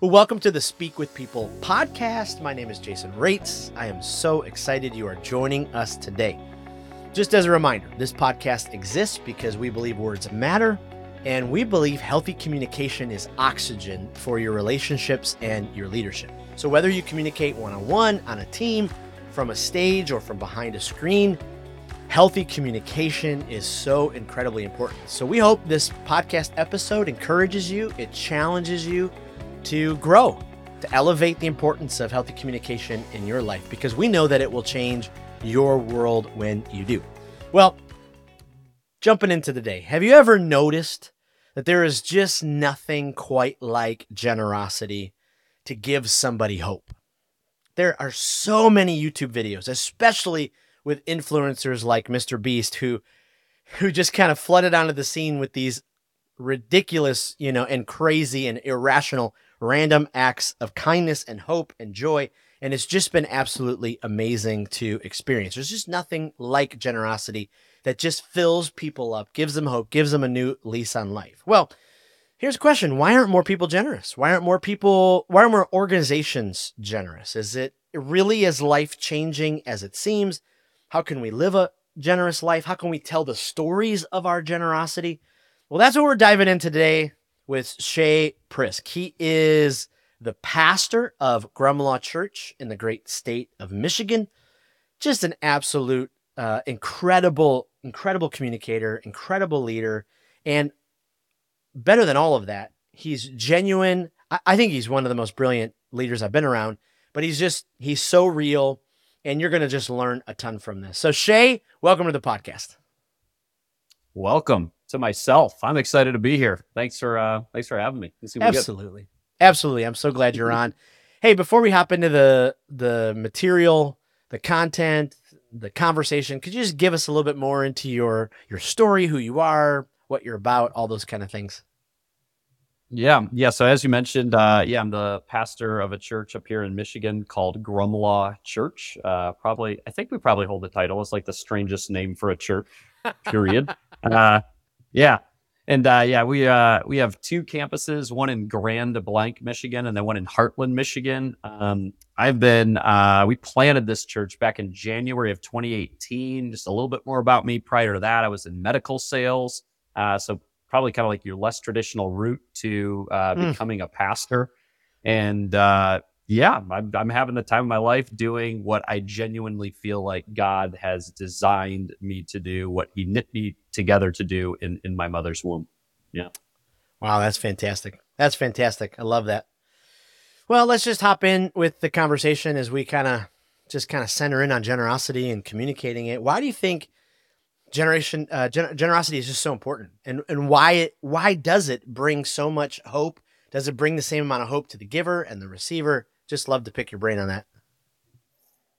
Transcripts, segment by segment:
Well, welcome to the Speak with People podcast. My name is Jason Rates. I am so excited you are joining us today. Just as a reminder, this podcast exists because we believe words matter and we believe healthy communication is oxygen for your relationships and your leadership. So, whether you communicate one on one, on a team, from a stage, or from behind a screen, healthy communication is so incredibly important. So, we hope this podcast episode encourages you, it challenges you to grow, to elevate the importance of healthy communication in your life because we know that it will change your world when you do. Well, jumping into the day, have you ever noticed that there is just nothing quite like generosity to give somebody hope? There are so many YouTube videos, especially with influencers like Mr. Beast who who just kind of flooded onto the scene with these ridiculous, you know, and crazy and irrational random acts of kindness and hope and joy. And it's just been absolutely amazing to experience. There's just nothing like generosity that just fills people up, gives them hope, gives them a new lease on life. Well, here's a question Why aren't more people generous? Why aren't more people, why aren't more organizations generous? Is it really as life changing as it seems? How can we live a generous life? How can we tell the stories of our generosity? Well, that's what we're diving in today with Shea Prisk. He is the pastor of Grumlaw Church in the great state of Michigan. Just an absolute uh, incredible, incredible communicator, incredible leader, and better than all of that, he's genuine. I, I think he's one of the most brilliant leaders I've been around. But he's just he's so real, and you're going to just learn a ton from this. So Shea, welcome to the podcast. Welcome to myself. I'm excited to be here. Thanks for uh thanks for having me. Absolutely. Absolutely. I'm so glad you're on. Hey, before we hop into the the material, the content, the conversation, could you just give us a little bit more into your your story, who you are, what you're about, all those kind of things? Yeah, yeah. So as you mentioned, uh, yeah, I'm the pastor of a church up here in Michigan called Grumlaw Church. Uh, probably, I think we probably hold the title. It's like the strangest name for a church. Period. uh, yeah. And uh, yeah, we uh, we have two campuses, one in Grand Blanc, Michigan, and then one in Hartland, Michigan. Um, I've been uh, we planted this church back in January of 2018. Just a little bit more about me. Prior to that, I was in medical sales, uh, so probably kind of like your less traditional route to uh, mm. becoming a pastor. And uh, yeah, I'm, I'm having the time of my life doing what I genuinely feel like God has designed me to do, what He knit me together to do in, in my mother's womb. Yeah. Wow, that's fantastic. That's fantastic. I love that. Well, let's just hop in with the conversation as we kind of just kind of center in on generosity and communicating it. Why do you think generation uh, gen- generosity is just so important, and and why it why does it bring so much hope? Does it bring the same amount of hope to the giver and the receiver? Just love to pick your brain on that.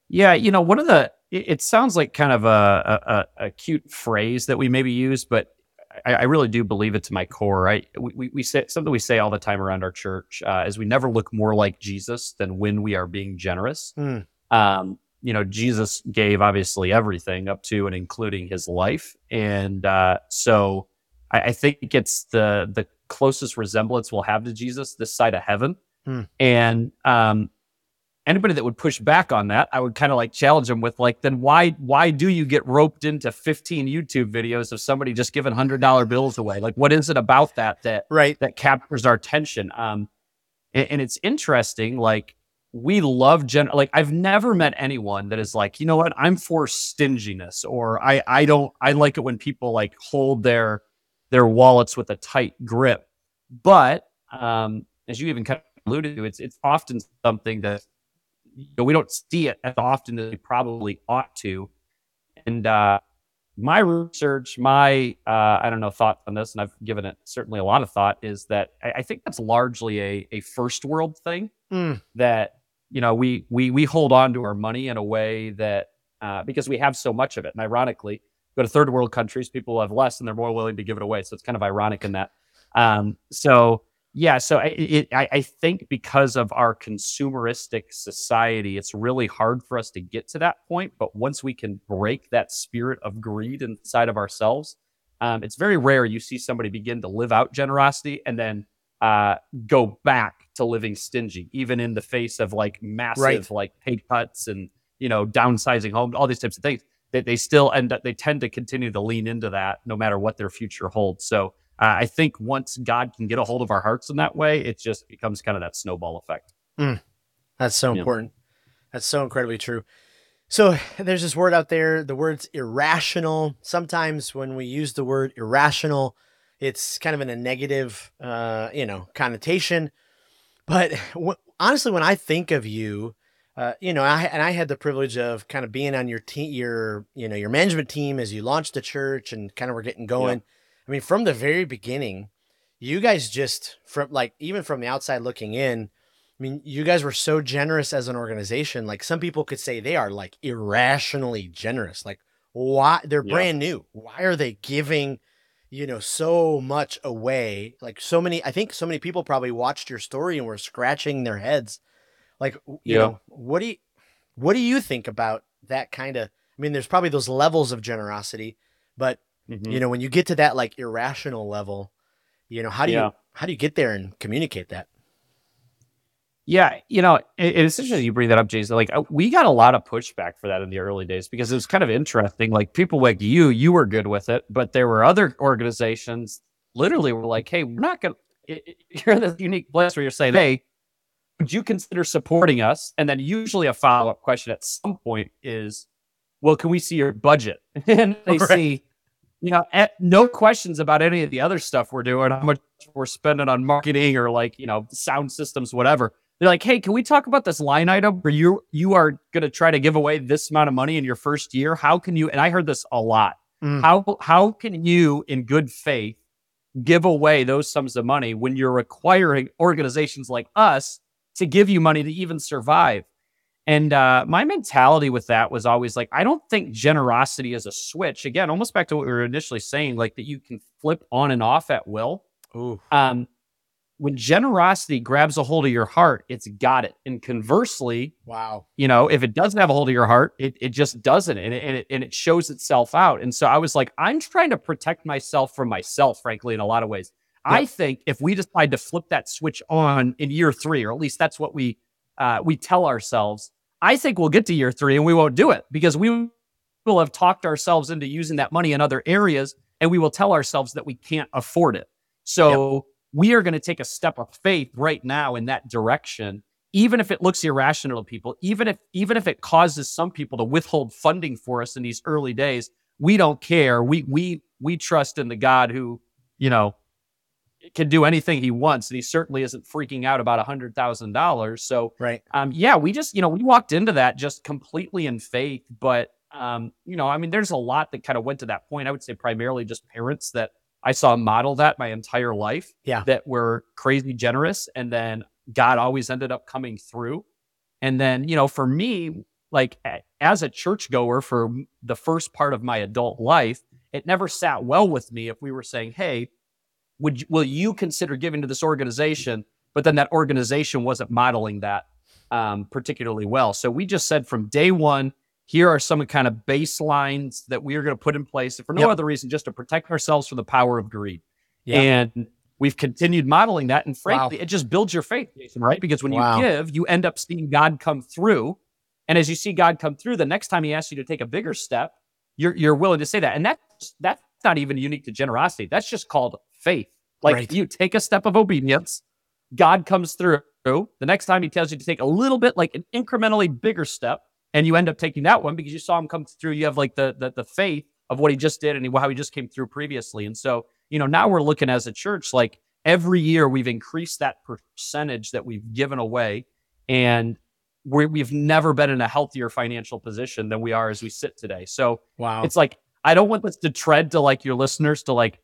Yeah, you know, one of the it, sounds like kind of a, a, a cute phrase that we maybe use, but I, I, really do believe it to my core. I we, we say something we say all the time around our church uh, is we never look more like Jesus than when we are being generous. Mm. Um, you know, Jesus gave obviously everything up to and including his life, and uh, so I, I think it's the the closest resemblance we'll have to Jesus this side of heaven. Hmm. And um, anybody that would push back on that, I would kind of like challenge them with like, then why why do you get roped into 15 YouTube videos of somebody just giving hundred dollar bills away? Like, what is it about that that right that captures our attention? Um, and, and it's interesting, like we love gen like I've never met anyone that is like, you know what, I'm for stinginess or I I don't I like it when people like hold their their wallets with a tight grip. But um, as you even kind alluded to, it's it's often something that you know, we don't see it as often as we probably ought to. And uh, my research, my uh, I don't know thoughts on this, and I've given it certainly a lot of thought, is that I, I think that's largely a a first world thing mm. that you know we we we hold on to our money in a way that uh, because we have so much of it, and ironically, go to third world countries, people have less and they're more willing to give it away. So it's kind of ironic in that. Um, so yeah, so I, it, I, I think because of our consumeristic society, it's really hard for us to get to that point. But once we can break that spirit of greed inside of ourselves, um, it's very rare you see somebody begin to live out generosity and then uh, go back to living stingy, even in the face of like massive Right. like pay cuts and you know downsizing homes, all these types of things. They, they still end up they tend to continue to lean into that no matter what their future holds. So uh, I think once God can get a hold of our hearts in that way, it just becomes kind of that snowball effect. That's so Yeah. important. That's so incredibly true. So there's this word out there, the word's irrational. Sometimes when we use the word irrational, it's kind of in a negative, uh, you know, connotation. But w- honestly, when I think of you, uh, you know, I and I had the privilege of kind of being on your team, your you know, your management team as you launched the church and kind of were getting going. I mean, from the very beginning, you guys just from like even from the outside looking in, I mean, you guys were so generous as an organization. Like some people could say they are like irrationally generous. Like why they're Yeah. brand new. Why are they giving, you know, so much away? Like so many, I think so many people probably watched your story and were scratching their heads. Like, you Yeah. know, what do you, what do you think about that kind of, I mean, there's probably those levels of generosity, but Mhm. you know, when you get to that like irrational level, you know, how do Yeah. you, how do you get there and communicate that? Yeah, you know, it, it's interesting you bring that up, Jason. Like, uh, we got a lot of pushback for that in the early days because it was kind of interesting. Like, people like you, you were good with it, but there were other organizations literally were like, "Hey, we're not going to." You're in this unique place where you're saying, "Hey, would you consider supporting us?" And then usually a follow up question at some point is, "Well, can we see your budget?" and they Right. see, you know, eh, no questions about any of the other stuff we're doing, how much we're spending on marketing or like you know sound systems, whatever. They're like, "Hey, can we talk about this line item where you you are going to try to give away this amount of money in your first year? How can you?" And I heard this a lot. Mm. How how can you, in good faith, give away those sums of money when you're requiring organizations like us to give you money to even survive? And uh, my mentality with that was always like, I don't think generosity is a switch. Again, almost back to what we were initially saying, like that you can flip on and off at will um, when generosity grabs a hold of your heart, it's got it. And conversely, Wow. you know, if it doesn't have a hold of your heart, it, it just doesn't. And it, and, it, and it shows itself out. And so I was like, I'm trying to protect myself from myself, frankly, in a lot of ways. I think if we decide to flip that switch on in year three, or at least that's what we uh, we tell ourselves, I think we'll get to year three and we won't do it because we will have talked ourselves into using that money in other areas, and we will tell ourselves that we can't afford it. So we are going to take a step of faith right now in that direction, even if it looks irrational to people, even if even if it causes some people to withhold funding for us in these early days. We don't care. We we we trust in the God who, you know, can do anything he wants, and he certainly isn't freaking out about a hundred thousand dollars. So Right. um, yeah, we just, you know, we walked into that just completely in faith. But, um, you know, I mean, there's a lot that kind of went to that point. I would say primarily just parents that I saw model that my entire life. Yeah. That were crazy generous. And then God always ended up coming through. And then, you know, for me, like as a churchgoer for the first part of my adult life, it never sat well with me if we were saying, hey, would will you consider giving to this organization? But then that organization wasn't modeling that um, particularly well. So we just said from day one, here are some kind of baselines that we are going to put in place for no Yep. other reason, just to protect ourselves from the power of greed. Yeah. And we've continued modeling that. And frankly, Wow. it just builds your faith, Jason, right? Because when Wow. you give, you end up seeing God come through. And as you see God come through, the next time he asks you to take a bigger step, you're you're willing to say that. And that's that's not even unique to generosity. That's just called faith. Like Right. you take a step of obedience, God comes through. The next time he tells you to take a little bit, like an incrementally bigger step, and you end up taking that one because you saw him come through. You have like the the, the faith of what he just did and how he just came through previously. And so, you know, now we're looking as a church, like every year we've increased that percentage that we've given away. And we we've never been in a healthier financial position than we are as we sit today. So Wow. it's like I don't want this to tread to like your listeners to like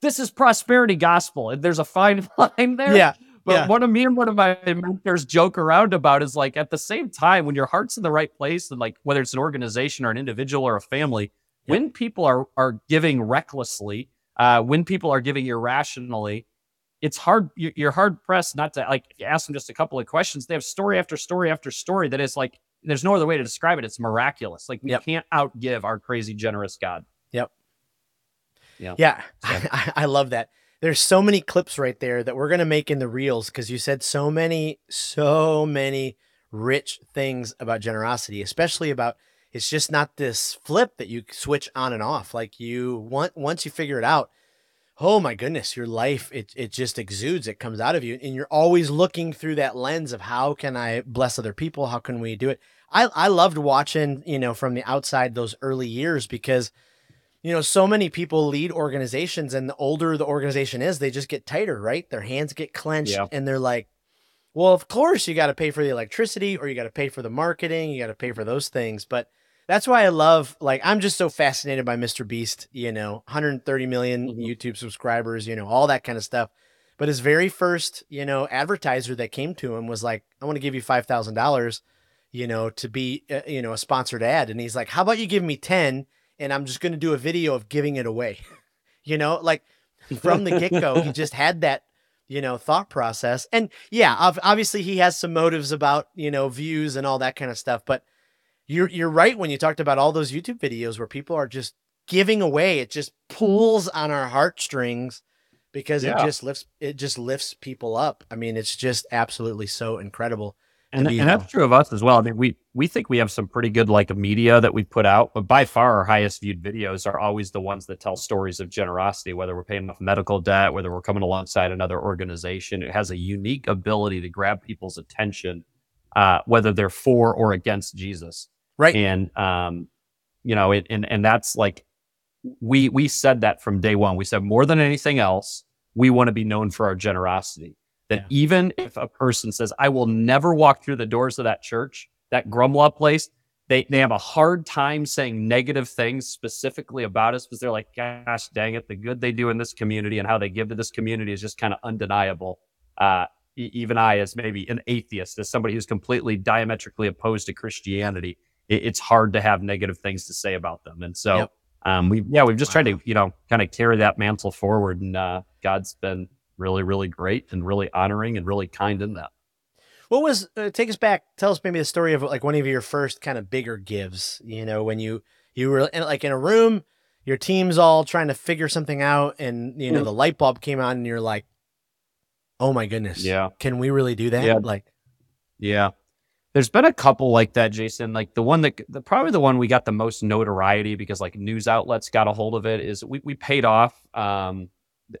this is prosperity gospel and there's a fine line there. yeah. But yeah. one of me and one of my mentors joke around about is like at the same time when your heart's in the right place and like whether it's an organization or an individual or a family, Yeah. when people are are giving recklessly, uh, when people are giving irrationally, it's hard. You're, you're hard pressed not to like. If you ask them just a couple of questions, they have story after story after story that is like. There's no other way to describe it. It's miraculous. Like we Yep. can't outgive our crazy generous God. Yep. Yeah. So. I, I love that. there's so many clips right there that we're going to make in the reels because you said so many, so many rich things about generosity, especially about it's just not this flip that you switch on and off. Like you want once you figure it out, oh my goodness, your life it it just exudes, it comes out of you, and you're always looking through that lens of how can I bless other people? How can we do it? I I loved watching, you know, from the outside those early years because you know, so many people lead organizations, and the older the organization is, they just get tighter, right? Their hands get clenched, yeah. and they're like, well, of course, you got to pay for the electricity or you got to pay for the marketing, you got to pay for those things. But that's why I love, like, I'm just so fascinated by Mr. Beast, you know, 130 million mm-hmm. YouTube subscribers, you know, all that kind of stuff. But his very first, you know, advertiser that came to him was like, I want to give you $5,000, you know, to be, uh, you know, a sponsored ad. And he's like, how about you give me 10 and I'm just going to do a video of giving it away. you know, like from the get go, he just had that, you know, thought process. And yeah, obviously he has some motives about, you know, views and all that kind of stuff. But you're, you're right when you talked about all those YouTube videos where people are just giving away. It just pulls on our heartstrings because yeah. it just lifts, it just lifts people up. I mean, it's just absolutely so incredible. And, and that's true of us as well. I mean, we we think we have some pretty good like media that we put out, but by far our highest viewed videos are always the ones that tell stories of generosity, whether we're paying off medical debt, whether we're coming alongside another organization. It has a unique ability to grab people's attention, uh, whether they're for or against Jesus. Right. And um, you know, it, and and that's like we we said that from day one. We said more than anything else, we want to be known for our generosity that yeah. even if a person says, I will never walk through the doors of that church, that Grumlaw place, they, they have a hard time saying negative things specifically about us because they're like, gosh dang it, the good they do in this community and how they give to this community is just kind of undeniable. Uh, even I, as maybe an atheist, as somebody who's completely diametrically opposed to Christianity, it, it's hard to have negative things to say about them. And so, yep. um, we, yeah, we've just wow. tried to, you know, kind of carry that mantle forward and, uh, God's been really, really great and really honoring and really kind in that. What was uh, take us back? Tell us maybe the story of like one of your first kind of bigger gives. You know, when you you were in, like in a room, your team's all trying to figure something out, and you know mm. the light bulb came on, and you're like, "Oh my goodness, yeah, can we really do that?" Yeah. Like, yeah. There's been a couple like that, Jason. Like the one that the, probably the one we got the most notoriety because like news outlets got a hold of it is we we paid off um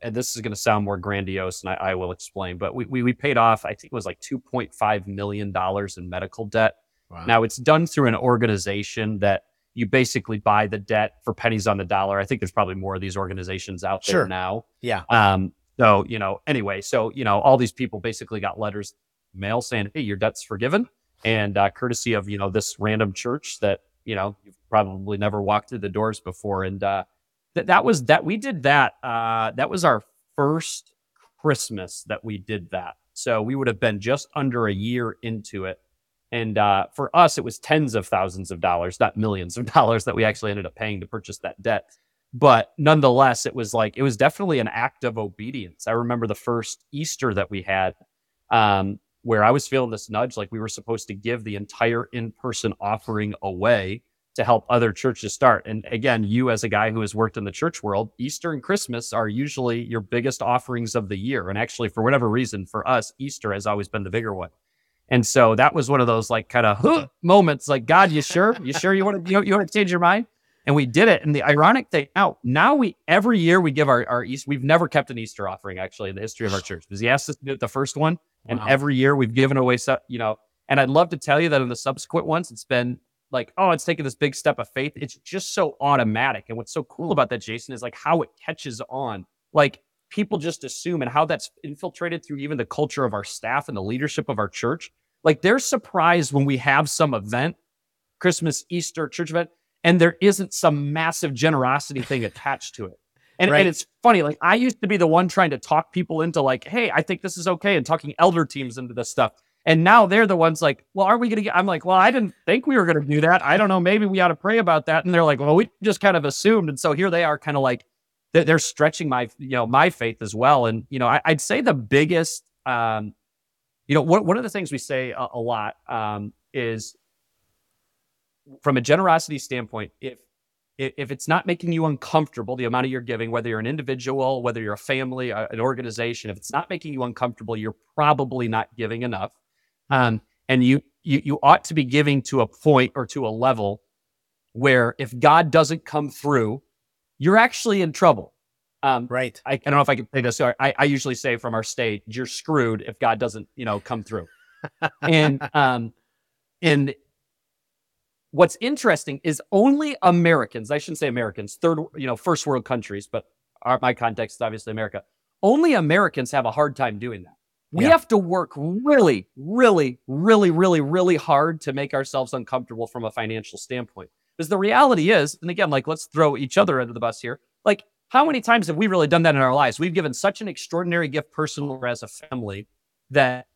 and this is going to sound more grandiose, and I, I will explain. But we, we, we paid off, I think it was like two point five million dollars in medical debt. Wow. Now it's done through an organization that you basically buy the debt for pennies on the dollar. I think there's probably more of these organizations out there now. Yeah. Um. So you know, anyway, so you know, all these people basically got letters mail saying, "Hey, your debt's forgiven," and uh, courtesy of you know this random church that you know you've probably never walked through the doors before, and uh, that that was that we did that. Uh, that was our first Christmas that we did that. So we would have been just under a year into it. And uh, for us, it was tens of thousands of dollars, not millions of dollars that we actually ended up paying to purchase that debt. But nonetheless, it was like, it was definitely an act of obedience. I remember the first Easter that we had um, where I was feeling this nudge like we were supposed to give the entire in person offering away to help other churches start. And again, you as a guy who has worked in the church world, Easter and Christmas are usually your biggest offerings of the year. And actually, for whatever reason, for us, Easter has always been the bigger one. And so that was one of those like kind of huh, moments like, God, you sure? You sure you want to, you, you want to change your mind? And we did it. And the ironic thing now, now we, every year we give our, our Easter, we've never kept an Easter offering actually in the history of our church because he asked us to do it the first one. And wow. every year we've given away, you know, and I'd love to tell you that in the subsequent ones, it's been like, oh, it's taking this big step of faith. It's just so automatic. And what's so cool about that, Jason, is like how it catches on. Like people just assume and how that's infiltrated through even the culture of our staff and the leadership of our church. Like they're surprised when we have some event, Christmas, Easter, church event, and there isn't some massive generosity thing attached to it. And, right. and it's funny, like I used to be the one trying to talk people into like, hey, I think this is okay, and talking elder teams into this stuff. And now they're the ones like, well, are we going to get? I'm like, well, I didn't think we were going to do that. I don't know. Maybe we ought to pray about that. And they're like, well, we just kind of assumed. And so here they are, kind of like they're stretching my, you know, my faith as well. And you know, I, would say the biggest, um, you know, one, one of the things we say a, a lot um, is from a generosity standpoint, if if it's not making you uncomfortable, the amount of you're giving, whether you're an individual, whether you're a family, an organization, if it's not making you uncomfortable, you're probably not giving enough. Um, and you, you you ought to be giving to a point or to a level where if God doesn't come through, you're actually in trouble. Um, right. I, I, don't know if I can say this. I, I usually say from our stage, you're screwed if God doesn't, you know, come through. and um, and what's interesting is only Americans, I shouldn't say Americans, third, you know, first world countries, but our, my context is obviously America. Only Americans have a hard time doing that. We yeah. have to work really, really, really, really, really hard to make ourselves uncomfortable from a financial standpoint. Because the reality is, and again, like let's throw each other under the bus here. Like, how many times have we really done that in our lives? We've given such an extraordinary gift personally or as a family that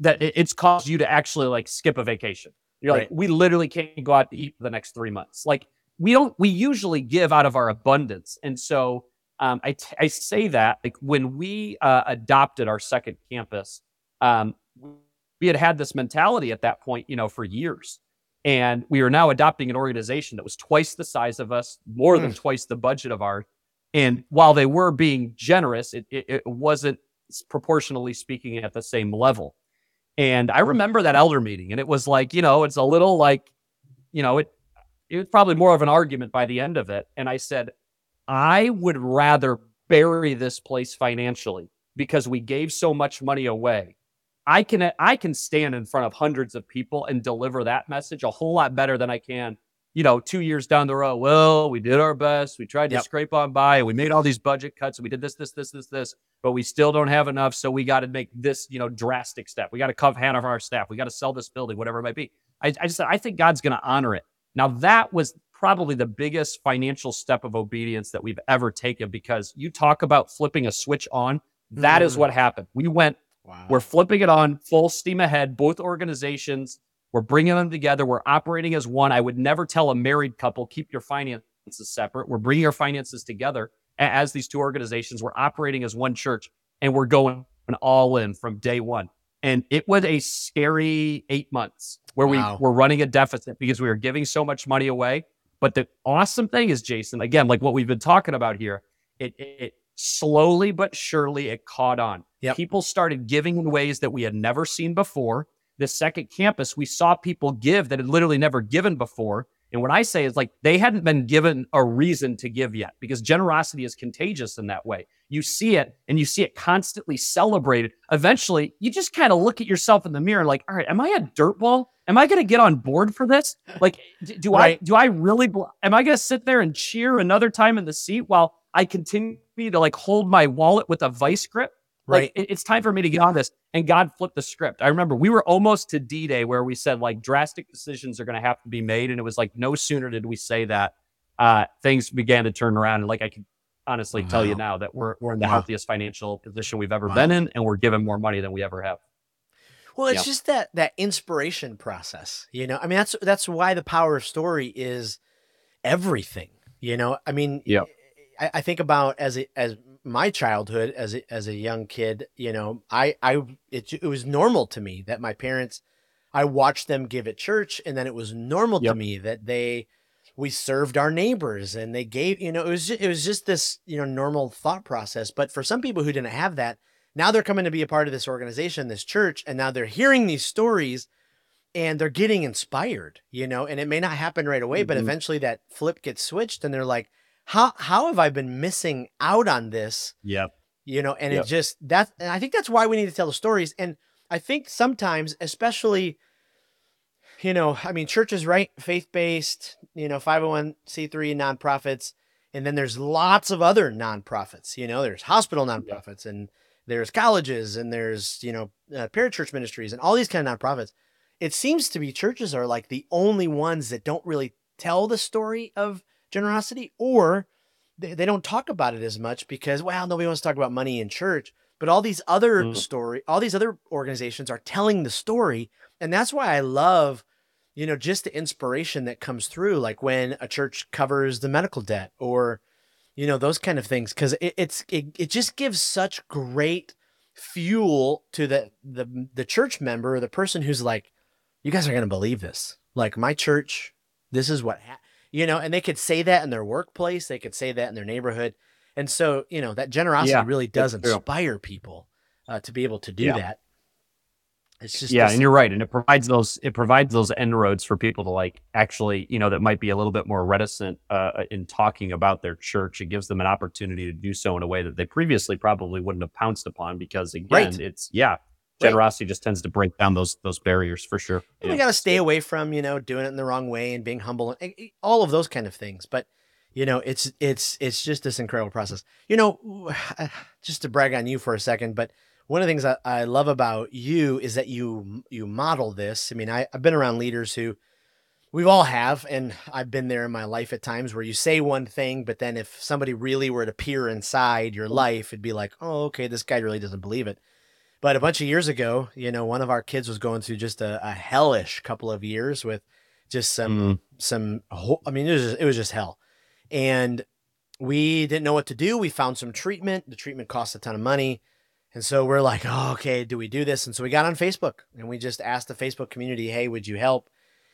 that it's caused you to actually like skip a vacation. You're right. like, we literally can't go out to eat for the next three months. Like we don't, we usually give out of our abundance. And so um, I, t- I say that like when we uh, adopted our second campus, um, we had had this mentality at that point, you know, for years. And we are now adopting an organization that was twice the size of us, more mm. than twice the budget of ours. And while they were being generous, it, it, it wasn't proportionally speaking at the same level. And I remember that elder meeting, and it was like, you know, it's a little like, you know, it it was probably more of an argument by the end of it. And I said, I would rather bury this place financially because we gave so much money away. I can I can stand in front of hundreds of people and deliver that message a whole lot better than I can you know, two years down the road, well, we did our best. We tried to yep. scrape on by. And we made all these budget cuts. We did this, this, this, this, this, but we still don't have enough. So we got to make this, you know, drastic step. We got to cut half of our staff. We got to sell this building, whatever it might be. I, I just, I think God's going to honor it. Now that was probably the biggest financial step of obedience that we've ever taken because you talk about flipping a switch on. That mm. is what happened. We went, wow. we're flipping it on full steam ahead. Both organizations we're bringing them together. We're operating as one. I would never tell a married couple, keep your finances separate. We're bringing our finances together as these two organizations. We're operating as one church and we're going all in from day one. And it was a scary eight months where wow. we were running a deficit because we were giving so much money away. But the awesome thing is, Jason, again, like what we've been talking about here, it, it slowly but surely it caught on. Yep. People started giving in ways that we had never seen before this second campus, we saw people give that had literally never given before. And what I say is like they hadn't been given a reason to give yet because generosity is contagious in that way. You see it and you see it constantly celebrated. Eventually, you just kind of look at yourself in the mirror like, all right, am I a dirtball? Am I going to get on board for this? Like, do right. I do I really? Am I going to sit there and cheer another time in the seat while I continue to like hold my wallet with a vice grip? Right. Like, it's time for me to get on this. And God flipped the script. I remember we were almost to D Day where we said like drastic decisions are going to have to be made. And it was like no sooner did we say that, uh, things began to turn around. And like I can honestly wow. tell you now that we're, we're in the wow. healthiest financial position we've ever wow. been in. And we're given more money than we ever have. Well, it's yeah. just that that inspiration process, you know. I mean, that's that's why the power of story is everything. You know, I mean, yeah. I, I think about as a, as my childhood as a, as a young kid, you know, I I it, it was normal to me that my parents I watched them give at church and then it was normal yep. to me that they we served our neighbors and they gave, you know, it was just, it was just this, you know, normal thought process, but for some people who didn't have that, now they're coming to be a part of this organization, this church, and now they're hearing these stories and they're getting inspired, you know, and it may not happen right away, mm-hmm. but eventually that flip gets switched and they're like, how how have I been missing out on this? Yep. You know, and yep. it just that and I think that's why we need to tell the stories. And I think sometimes, especially, you know, I mean, churches, right? Faith based, you know, 501c3 nonprofits. And then there's lots of other nonprofits, you know, there's hospital nonprofits and there's colleges and there's, you know, uh, parachurch ministries and all these kind of nonprofits. It seems to be churches are like the only ones that don't really tell the story of generosity, or they, they don't talk about it as much because, well, nobody wants to talk about money in church. But all these other mm. story, all these other organizations are telling the story. And that's why I love, you know, just the inspiration that comes through, like when a church covers the medical debt or, you know, those kind of things. Cause it, it's, it, it just gives such great fuel to the, the, the church member or the person who's like, you guys are going to believe this. Like my church, this is what, ha-. You know, and they could say that in their workplace, they could say that in their neighborhood. And so, you know, that generosity Yeah, really does inspire people uh, to be able to do Yeah. that. It's just yeah, this- and you're right, and it provides those it provides those end roads for people to like actually, you know, that might be a little bit more reticent uh, in talking about their church. It gives them an opportunity to do so in a way that they previously probably wouldn't have pounced upon because again, Right. it's yeah, generosity just tends to break down those those barriers for sure. And Yeah. we got to stay away from you know doing it in the wrong way and being humble and eh, all of those kind of things. But you know it's it's it's just this incredible process. You know just to brag on you for a second but one of the things I, I love about you is that you you model this. I mean I, i've been around leaders who we've all have and i've been there in my life at times where you say one thing but then if somebody really were to peer inside your life it'd be like oh okay this guy really doesn't believe it but a bunch of years ago, you know, one of our kids was going through just a, a hellish couple of years with just some Mm. some. I mean, it was just, it was just hell, and we didn't know what to do. We found some treatment. The treatment cost a ton of money, and so we're like, oh, okay, do we do this? And so we got on Facebook and we just asked the Facebook community, hey, would you help?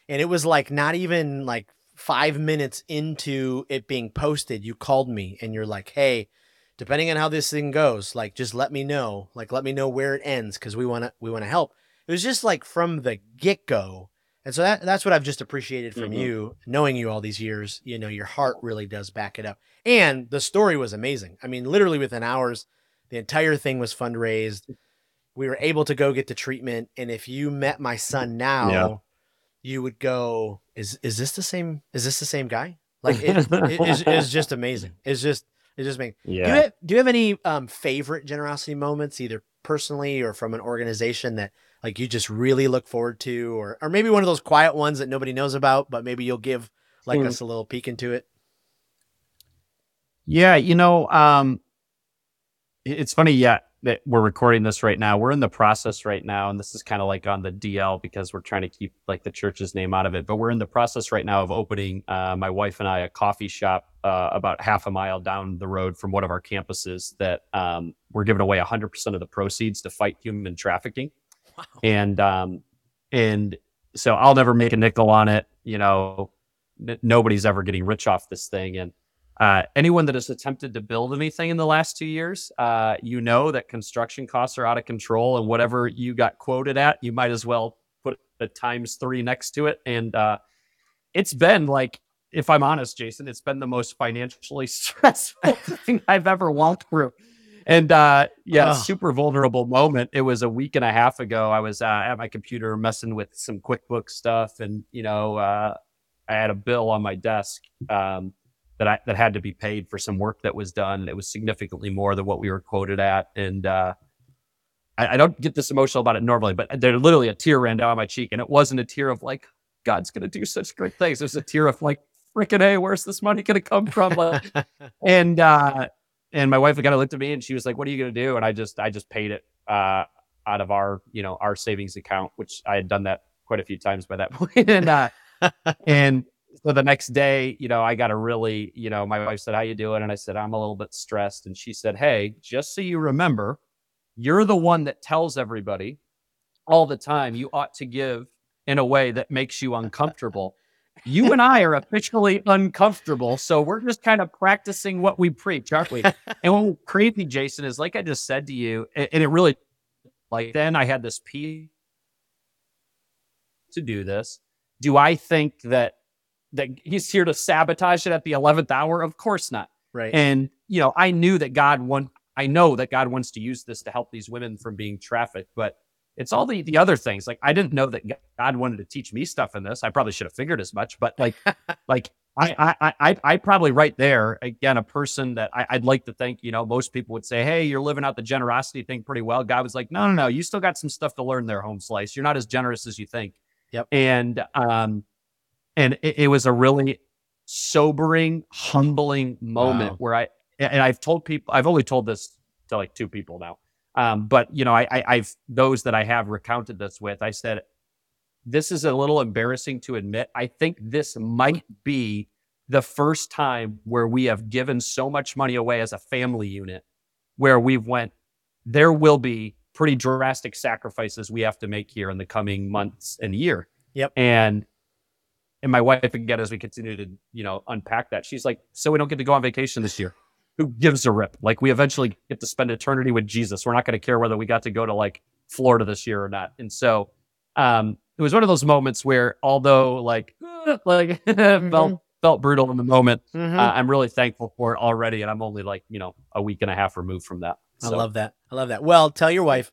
And it was like not even like five minutes into it being posted, you called me and you're like, hey depending on how this thing goes, like just let me know, like let me know where it ends because we want to we want to help. It was just like from the get go, and so that that's what I've just appreciated from Mhm. you, knowing you all these years. You know, your heart really does back it up, and the story was amazing. I mean, literally within hours, the entire thing was fundraised. We were able to go get the treatment, and if you met my son now, Yeah. you would go, "Is is this the same? Is this the same guy?" Like it, it, it's, it's just amazing. It's just it's just amazing. Do you, Yeah. have, do you have any um, favorite generosity moments, either personally or from an organization that like you just really look forward to, or or maybe one of those quiet ones that nobody knows about, but maybe you'll give like Hmm. us a little peek into it. Yeah, you know, um, it's funny. Yeah, that we're recording this right now. We're in the process right now, and this is kind of like on the DL because we're trying to keep like the church's name out of it. But we're in the process right now of opening uh, my wife and I a coffee shop uh, about half a mile down the road from one of our campuses. That um, we're giving away 100% of the proceeds to fight human trafficking Wow. and um and so i'll never make a nickel on it you know n- nobody's ever getting rich off this thing and uh, anyone that has attempted to build anything in the last two years uh, you know that construction costs are out of control and whatever you got quoted at you might as well put a times three next to it and uh, it's been like if i'm honest jason it's been the most financially stressful thing i've ever walked through and uh, yeah, Ugh. super vulnerable moment. It was a week and a half ago. I was uh, at my computer messing with some QuickBooks stuff, and you know, uh, I had a bill on my desk um, that I that had to be paid for some work that was done. It was significantly more than what we were quoted at, and uh, I, I don't get this emotional about it normally, but there literally a tear ran down my cheek, and it wasn't a tear of like God's going to do such great things. It was a tear of like, freaking hey, where's this money going to come from? Like, and uh and my wife kind of looked at me and she was like what are you going to do and i just i just paid it uh out of our you know our savings account which i had done that quite a few times by that point and uh and so the next day you know i got a really you know my wife said how you doing and i said i'm a little bit stressed and she said hey just so you remember you're the one that tells everybody all the time you ought to give in a way that makes you uncomfortable you and I are officially uncomfortable. So we're just kind of practicing what we preach, aren't we? and what crazy, Jason, is like I just said to you, and it really, like, then I had this piece to do this. Do I think that that he's here to sabotage it at the eleventh hour? Of course not. right. And you know, I knew that God want I know that God wants to use this to help these women from being trafficked, but it's all the the other things. Like I didn't know that God wanted to teach me stuff in this. I probably should have figured as much, but like like I I I I probably right there again a person that I, I'd like to think you know most people would say hey you're living out the generosity thing pretty well. God was like no no no you still got some stuff to learn there home slice. You're not as generous as you think. Yep. And um and it, it was a really sobering, humbling moment Wow. where I and I've told people I've only told this to like two people now. Um, but you know, I, I I've those that I have recounted this with, I said, this is a little embarrassing to admit. I think this might be the first time where we have given so much money away as a family unit where we've went, there will be pretty drastic sacrifices we have to make here in the coming months and year. Yep. And and my wife again, as we continue to you know unpack that, she's like, "So we don't get to go on vacation this year? Who gives a rip? Like we eventually get to spend eternity with Jesus. We're not going to care whether we got to go to like Florida this year or not." And so, um, it was one of those moments where, although like like Mm-hmm. felt felt brutal in the moment, Mhm. uh, I'm really thankful for it already, and I'm only like you know a week and a half removed from that. I love that. I love that. Well, tell your wife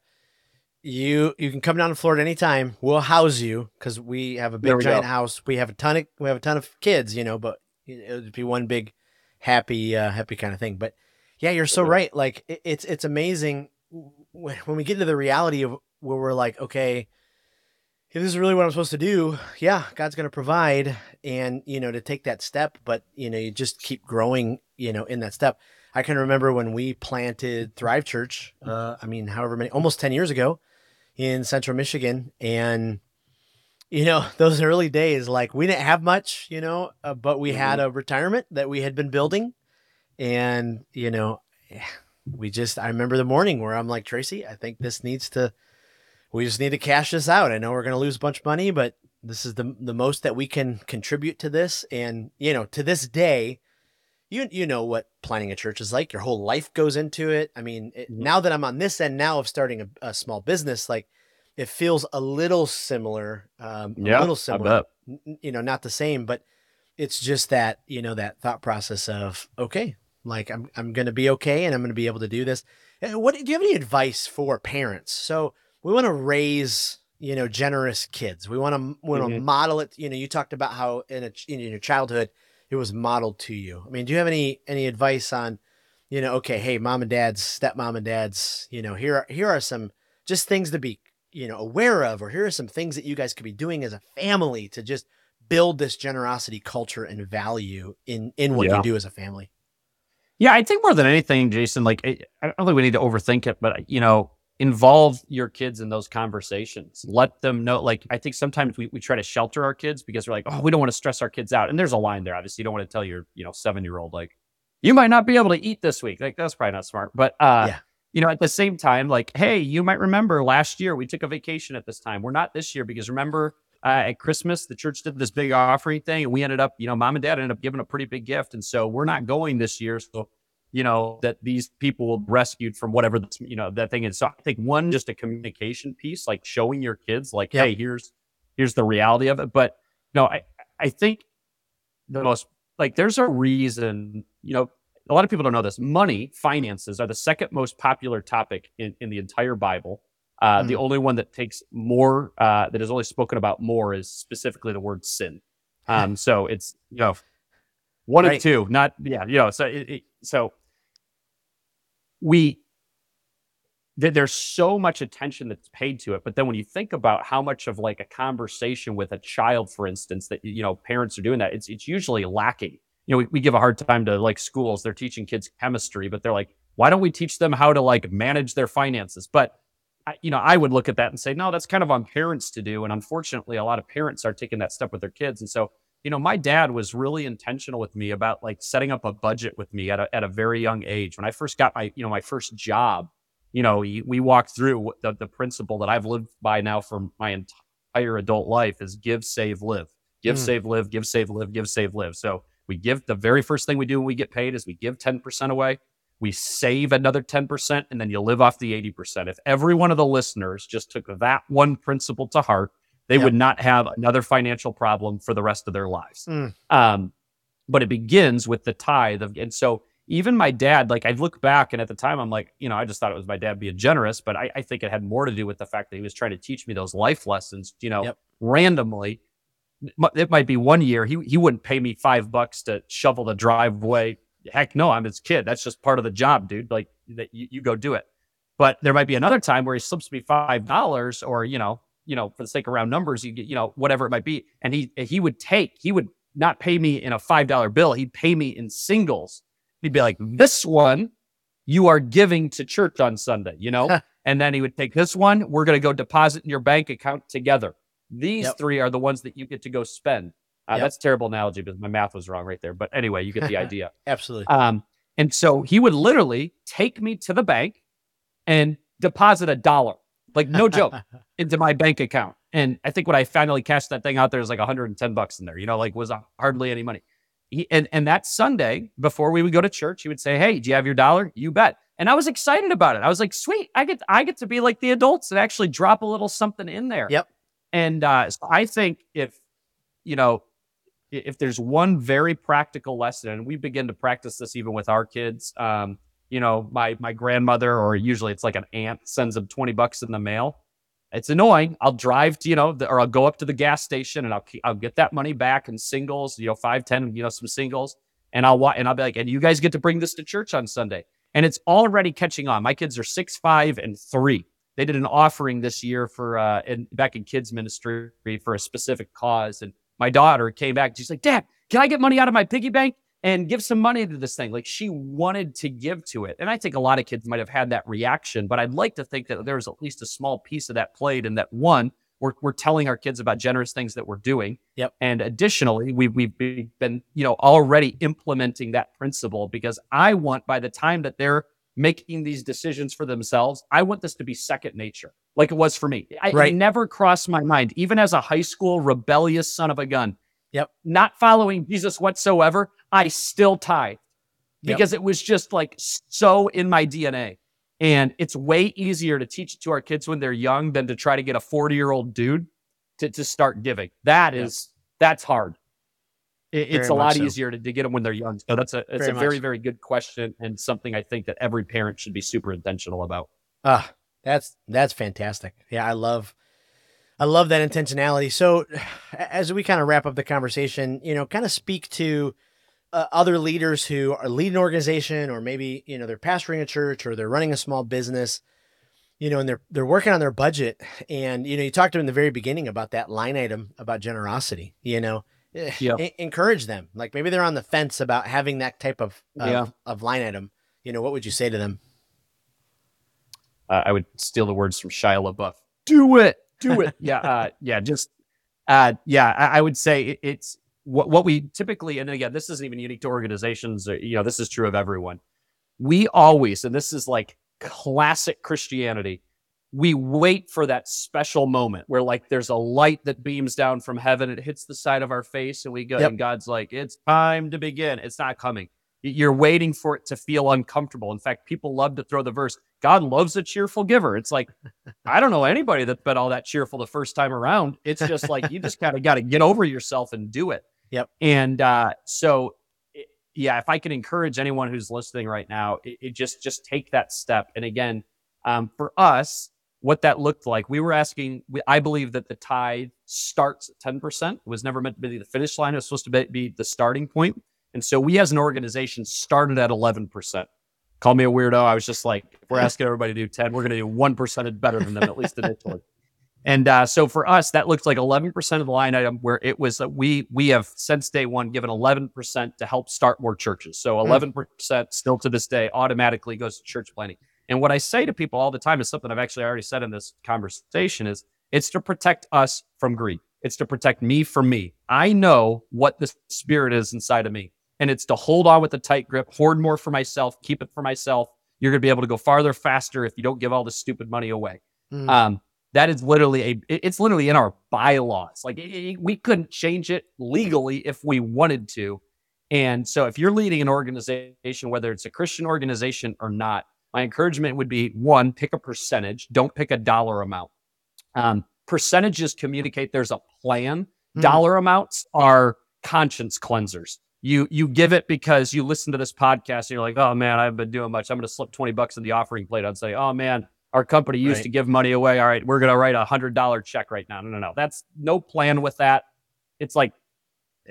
you you can come down to Florida anytime. We'll house you because we have a big giant go. house. We have a ton of we have a ton of kids, you know, but it would be one big happy uh, happy kind of thing. But yeah, you're so right. Like it, it's it's amazing when, when we get into the reality of where we're like, okay, if this is really what I'm supposed to do, yeah, God's going to provide, and you know, to take that step. But you know, you just keep growing, you know, in that step. I can remember when we planted Thrive Church. Uh, I mean, however many, almost ten years ago, in Central Michigan, and you know, those early days, like we didn't have much, you know, uh, but we had a retirement that we had been building, and you know, we just. I remember the morning where I'm like, Tracy, I think this needs to. We just need to cash this out. I know we're going to lose a bunch of money, but this is the the most that we can contribute to this. And you know, to this day, you you know what planning a church is like. Your whole life goes into it. I mean, it, Mhm. now that I'm on this end now of starting a, a small business, like it feels a little similar. Um, a little similar. N- You know, not the same, but it's just that you know that thought process of okay, like I'm I'm going to be okay, and I'm going to be able to do this. Uh, What do you have any advice for parents? So we want to raise you know generous kids. We want to want to Mhm. model it. You know, you talked about how in a in your childhood it was modeled to you. I mean, do you have any any advice on, you know, okay, hey, mom and dad's, stepmom and dad's, you know, here are here are some just things to be, you know, aware of, or here are some things that you guys could be doing as a family to just build this generosity culture and value in in what Yeah. you do as a family. Yeah, I think more than anything, Jason, like I I don't think we need to overthink it, but you know, involve your kids in those conversations. Let them know. Like I think sometimes we, we try to shelter our kids because we're like, oh, we don't want to stress our kids out. And there's a line there. Obviously, you don't want to tell your, you know, seven year old like, you might not be able to eat this week. Like that's probably not smart. But uh Yeah. you know, at the same time, like, hey, you might remember last year we took a vacation at this time. We're not this year because remember uh, at Christmas, the church did this big offering thing, and we ended up, you know, mom and dad ended up giving a pretty big gift, and so we're not going this year. So, you know, that these people will rescued from whatever this, you know, that thing is. So I think one, just a communication piece, like showing your kids, like, Yep. hey, here's here's the reality of it. But no, I I think the most like there's a reason, you know, a lot of people don't know this. Money, finances are the second most popular topic in, in the entire Bible. Uh, The Mm. only one that takes more, uh, that is only spoken about more, is specifically the word sin. Um, so it's you know one Right. of two, not yeah, you know. So it, it, so we th- there's so much attention that's paid to it, but then when you think about how much of like a conversation with a child, for instance, that you know parents are doing that, it's it's usually lacking you know, we, we give a hard time to like schools. They're teaching kids chemistry, but they're like, why don't we teach them how to like manage their finances? But I, you know, I would look at that and say, no, that's kind of on parents to do. And unfortunately, a lot of parents are taking that step with their kids. And so, you know, my dad was really intentional with me about like setting up a budget with me at a, at a very young age. When I first got my, you know, my first job, you know, we, we walked through the, the principle that I've lived by now for my entire adult life is give, save, live. Give, Mm. save, live, give, save, live, give, save, live. So we give the very first thing we do when we get paid is we give 10% away. We save another 10%, and then you live off the 80%. If every one of the listeners just took that one principle to heart, they Yep. would not have another financial problem for the rest of their lives. Mm. Um, but it begins with the tithe. Of, and so even my dad, like I look back and at the time I'm like, you know, I just thought it was my dad being generous, but I, I think it had more to do with the fact that he was trying to teach me those life lessons, you know, Yep. randomly. It might be one year he he wouldn't pay me five bucks to shovel the driveway. Heck no, I'm his kid. That's just part of the job, dude. Like that you, you go do it. But there might be another time where he slips me five dollars, or you know, you know, for the sake of round numbers, you get, you know, whatever it might be, and he he would take, he would not pay me in a five dollar bill. He'd pay me in singles. He'd be like, "This one, you are giving to church on Sunday," you know, and then he would take this one. We're going to go deposit in your bank account together. These Yep. three are the ones that you get to go spend. Uh, Yep. That's a terrible analogy because my math was wrong right there. But anyway, you get the idea. Absolutely. Um, and so he would literally take me to the bank and deposit a dollar, like no joke, into my bank account. And I think when I finally cashed that thing out, there was like 110 bucks in there, you know, like was hardly any money. He, and, and that Sunday, before we would go to church, he would say, Hey, do you have your dollar? You bet. And I was excited about it. I was like, sweet, I get I get to be like the adults and actually drop a little something in there. Yep. And uh, so I think if, you know, if there's one very practical lesson, and we begin to practice this even with our kids, um, you know, my my grandmother or usually it's like an aunt sends them 20 bucks in the mail. It's annoying. I'll drive to, you know, the, or I'll go up to the gas station and I'll I'll get that money back in singles, you know, five, ten, you know, some singles. And I'll and I'll be like, and you guys get to bring this to church on Sunday. And it's already catching on. My kids are six, five, and three. They did an offering this year for uh in, back in kids ministry for a specific cause. And my daughter came back. She's like, Dad, can I get money out of my piggy bank? And give some money to this thing. Like she wanted to give to it. And I think a lot of kids might have had that reaction, but I'd like to think that there's at least a small piece of that played and that one, we're, we're telling our kids about generous things that we're doing. Yep. And additionally, we've, we've been, you know, already implementing that principle because I want by the time that they're making these decisions for themselves, I want this to be second nature, like it was for me. I, right. It never crossed my mind, even as a high school rebellious son of a gun. Yep. Not following Jesus whatsoever. I still tithe because yep. it was just like so in my DNA. And it's way easier to teach it to our kids when they're young than to try to get a 40 year old dude to, to start giving. That is, yep. that's hard. It, it's a lot so. easier to, to, get them when they're young. So that's a, it's very a very, much. very good question and something I think that every parent should be super intentional about. Ah, uh, that's, that's fantastic. Yeah. I love, I love that intentionality. So as we kind of wrap up the conversation, you know, kind of speak to, uh, other leaders who are leading an organization or maybe you know they're pastoring a church or they're running a small business you know and they're they're working on their budget. And you know you talked to them in the very beginning about that line item about generosity you know? Eh, yeah. encourage them. Like maybe they're on the fence about having that type of of, yeah. of line item. You know what would you say to them? Uh, i would steal the words from shia labeouf. Do it do it yeah uh, yeah just uh, yeah I, I would say it, it's what, what we typically, and again, this isn't even unique to organizations, or, you know, this is true of everyone. We always, and this is like classic Christianity, we wait for that special moment where like there's a light that beams down from heaven, it hits the side of our face, and we go, yep. and God's like, it's time to begin. It's not coming. You're waiting for it to feel uncomfortable. In fact, people love to throw the verse, God loves a cheerful giver. It's like, I don't know anybody that's been all that cheerful the first time around. It's just like, you just kind of got to get over yourself and do it. Yep. And uh, so, yeah, if I can encourage anyone who's listening right now, it, it just just take that step. And again, um, for us, what that looked like, we were asking. We, I believe that the tithe starts at ten percent. It was never meant to be the finish line. It was supposed to be, be the starting point. And so we, as an organization, started at eleven percent. Call me a weirdo. I was just like, if we're asking everybody to do ten, we're going to do one percent better than them at least initially. And uh, so for us, that looks like 11% of the line item where it was that we we have since day one given 11% to help start more churches. So 11% mm. still to this day automatically goes to church planting. And what I say to people all the time is something I've actually already said in this conversation is it's to protect us from greed. It's to protect me from me. I know what the spirit is inside of me. And it's to hold on with a tight grip, hoard more for myself, keep it for myself. You're going to be able to go farther faster if you don't give all this stupid money away. Mm. Um, that is literally a it's literally in our bylaws like it, it, we couldn't change it legally if we wanted to and so if you're leading an organization whether it's a christian organization or not my encouragement would be one pick a percentage don't pick a dollar amount um, percentages communicate there's a plan mm. dollar amounts are conscience cleansers you you give it because you listen to this podcast and you're like oh man i've been doing much i'm going to slip 20 bucks in the offering plate i'd say oh man our company used right. to give money away. All right, we're going to write a hundred dollar check right now. No, no, no. That's no plan with that. It's like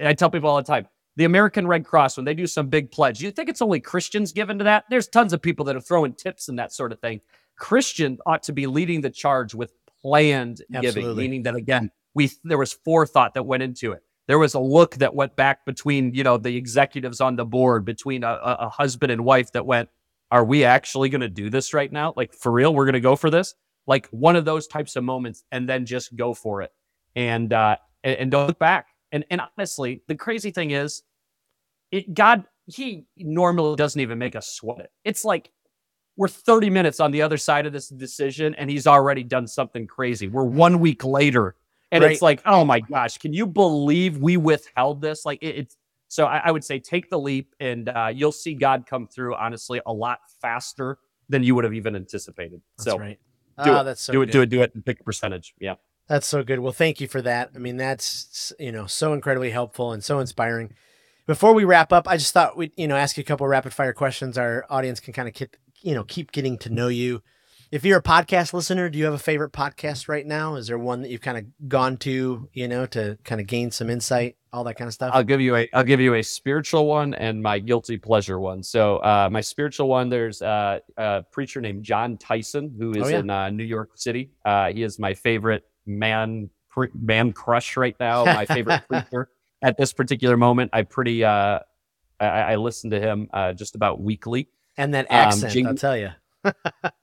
I tell people all the time. The American Red Cross, when they do some big pledge, you think it's only Christians given to that? There's tons of people that are throwing tips and that sort of thing. Christian ought to be leading the charge with planned Absolutely. giving, meaning that again, we there was forethought that went into it. There was a look that went back between you know the executives on the board, between a, a husband and wife that went, are we actually going to do this right now? Like for real, we're going to go for this? Like one of those types of moments and then just go for it. And uh and, and don't look back. And and honestly, the crazy thing is it God he normally doesn't even make us sweat it. It's like we're 30 minutes on the other side of this decision and he's already done something crazy. We're one week later and Right. it's like, oh my gosh, can you believe we withheld this? Like it, it's so I, I would say take the leap, and uh, you'll see God come through. Honestly, a lot faster than you would have even anticipated. That's so right. do Ah, it. that's so do it, do it, do it, and pick a percentage. Yeah. That's so good. Well, thank you for that. I mean, that's you know so incredibly helpful and so inspiring. Before we wrap up, I just thought we'd you know ask you a couple rapid fire questions. Our audience can kind of keep you know keep getting to know you. If you're a podcast listener, do you have a favorite podcast right now? Is there one that you've kind of gone to you know to kind of gain some insight, all that kind of stuff? I'll give you a I'll give you a spiritual one and my guilty pleasure one. So uh, my spiritual one, there's uh, a preacher named John Tyson who is Oh, yeah. in uh, New York City. Uh, he is my favorite man pre- man crush right now. My favorite preacher at this particular moment. I pretty uh, I, I listen to him uh, just about weekly. and that um, accent, Jing- I'll tell you.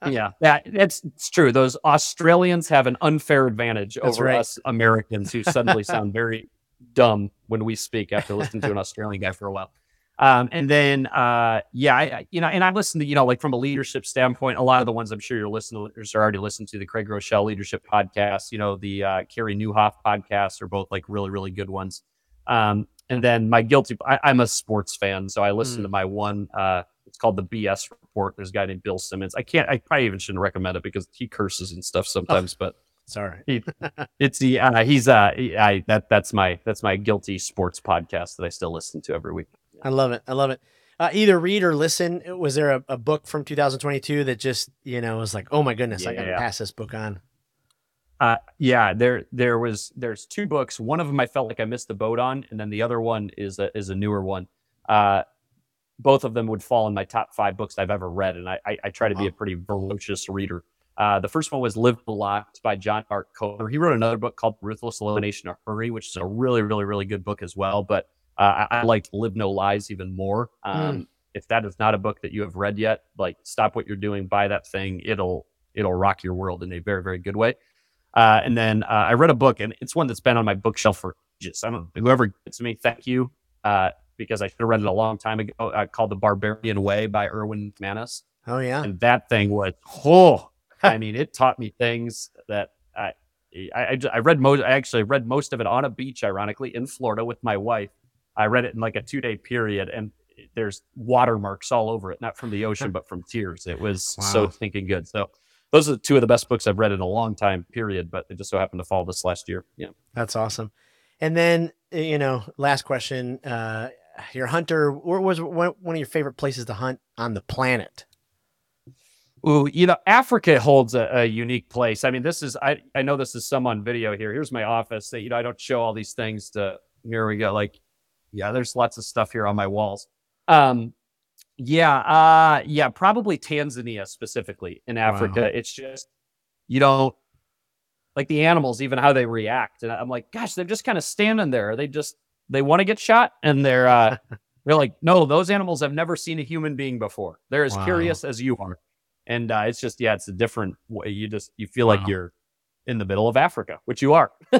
Yeah, that it's it's true. Those Australians have an unfair advantage That's over right. us Americans who suddenly sound very dumb when we speak after listening to an Australian guy for a while. Um, and then, uh, yeah, I, you know, and I listen to, you know, like from a leadership standpoint, a lot of the ones I'm sure your listeners are already listening to the Craig Groeschel leadership podcast, you know, the, uh, Carey Nieuwhof podcast are both like really, really good ones. Um, and then my guilty, I, I'm a sports fan. So I listen Mm. to my one, uh, it's called the BS report. There's a guy named Bill Simmons. I can't, I probably even shouldn't recommend it because he curses and stuff sometimes, but It's all right. it's the, uh, he's, uh, I, that, that's my, that's my guilty sports podcast that I still listen to every week. I love it. I love it. Uh, either read or listen. Was there a, a book from 2022 that just you know was like, oh my goodness, I got to Yeah. pass this book on? Uh, yeah, there there was there's two books. One of them I felt like I missed the boat on, and then the other one is a is a newer one. Uh, both of them would fall in my top five books I've ever read, and I I, I try to be a pretty ferocious reader. Uh, the first one was Live Blocked by John Mark Comer. He wrote another book called Ruthless Elimination of Hurry, which is a really, really, really good book as well. But uh, I, I liked Live No Lies even more. Um, If that is not a book that you have read yet, like stop what you're doing, buy that thing. It'll it'll rock your world in a very, very good way. Uh, and then uh, I read a book, and it's one that's been on my bookshelf for just I don't know, whoever gets me, thank you, uh, because I should have read it a long time ago. Uh, called The Barbarian Way by Erwin McManus Oh yeah. and that thing was oh i mean it taught me things that i i, I, I read most i actually read most of it on a beach ironically in florida with my wife i read it in like a two day period and there's watermarks all over it not from the ocean but from tears it was so thinking good so those are the two of the best books i've read in a long time period but they just so happened to fall this last year yeah That's awesome. And then uh, you know, last question. Uh, you're hunter. Where was one, of your favorite places to hunt on the planet? Ooh, you know, Africa holds a, a unique place. I mean, this is I I know this is some on video here. Here's my office. That you know, I don't show all these things to. Here we go. Like, yeah, there's lots of stuff here on my walls. Um, yeah, uh, yeah, probably Tanzania specifically in Africa. It's just you don't like the animals, even how they react. And I'm like, gosh, they're just kind of standing there. They just they want to get shot, and they're uh, they're like, no, those animals have never seen a human being before. They're as Wow. curious as you are. And uh, it's just yeah it's a different way. You just you feel like you're in the middle of africa which you are.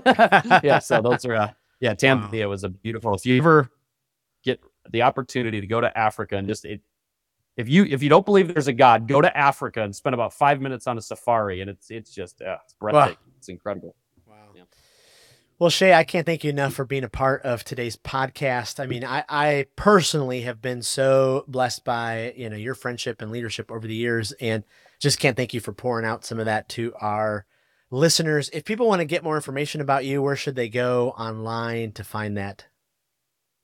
Yeah so those are uh, yeah tanzania was a beautiful if you ever get the opportunity to go to africa and just it if you if you don't believe there's a god go to africa and spend about five minutes on a safari and it's it's just uh, it's breathtaking. It's incredible. Wow. Well, Shea, I can't thank you enough for being a part of today's podcast. I mean, I, I personally have been so blessed by, you know, your friendship and leadership over the years and just can't thank you for pouring out some of that to our listeners. If people want to get more information about you, where should they go online to find that?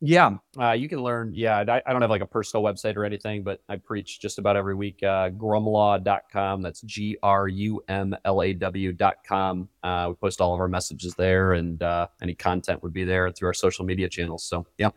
Yeah, uh, you can learn. Yeah, I, I don't have like a personal website or anything, but I preach just about every week. Uh, grumlaw.com. That's G R U M L A W.com. Uh, we post all of our messages there, and uh, any content would be there through our social media channels. So, yeah.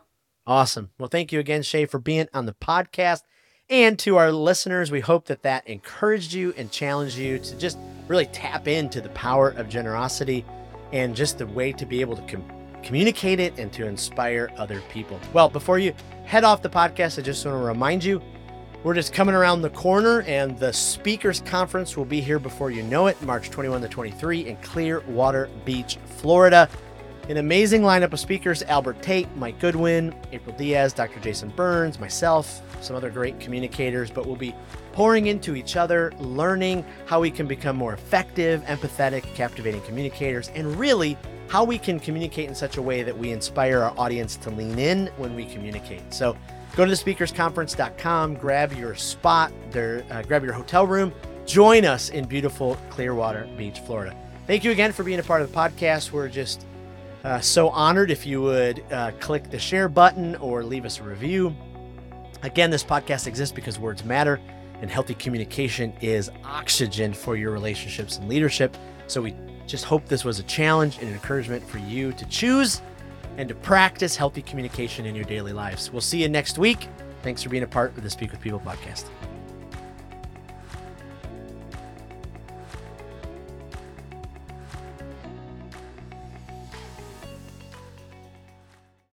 Awesome. Well, thank you again, Shea, for being on the podcast. And to our listeners, we hope that that encouraged you and challenged you to just really tap into the power of generosity and just the way to be able to com- communicate it and to inspire other people. Well, before you head off the podcast, I just want to remind you we're just coming around the corner, and the Speakers Conference will be here before you know it, March 21 to 23 in Clearwater Beach, Florida. An amazing lineup of speakers Albert Tate, Mike Goodwin, April Diaz, Dr. Jason Burns, myself, some other great communicators, but we'll be pouring into each other, learning how we can become more effective, empathetic, captivating communicators, and really how we can communicate in such a way that we inspire our audience to lean in when we communicate. So go to thespeakersconference.com, grab your spot, there, uh, grab your hotel room, join us in beautiful Clearwater Beach, Florida. Thank you again for being a part of the podcast. We're just uh, so honored if you would uh, click the share button or leave us a review. Again, this podcast exists because words matter and healthy communication is oxygen for your relationships and leadership. So we just hope this was a challenge and an encouragement for you to choose and to practice healthy communication in your daily lives. We'll see you next week. Thanks for being a part of the Speak with People podcast.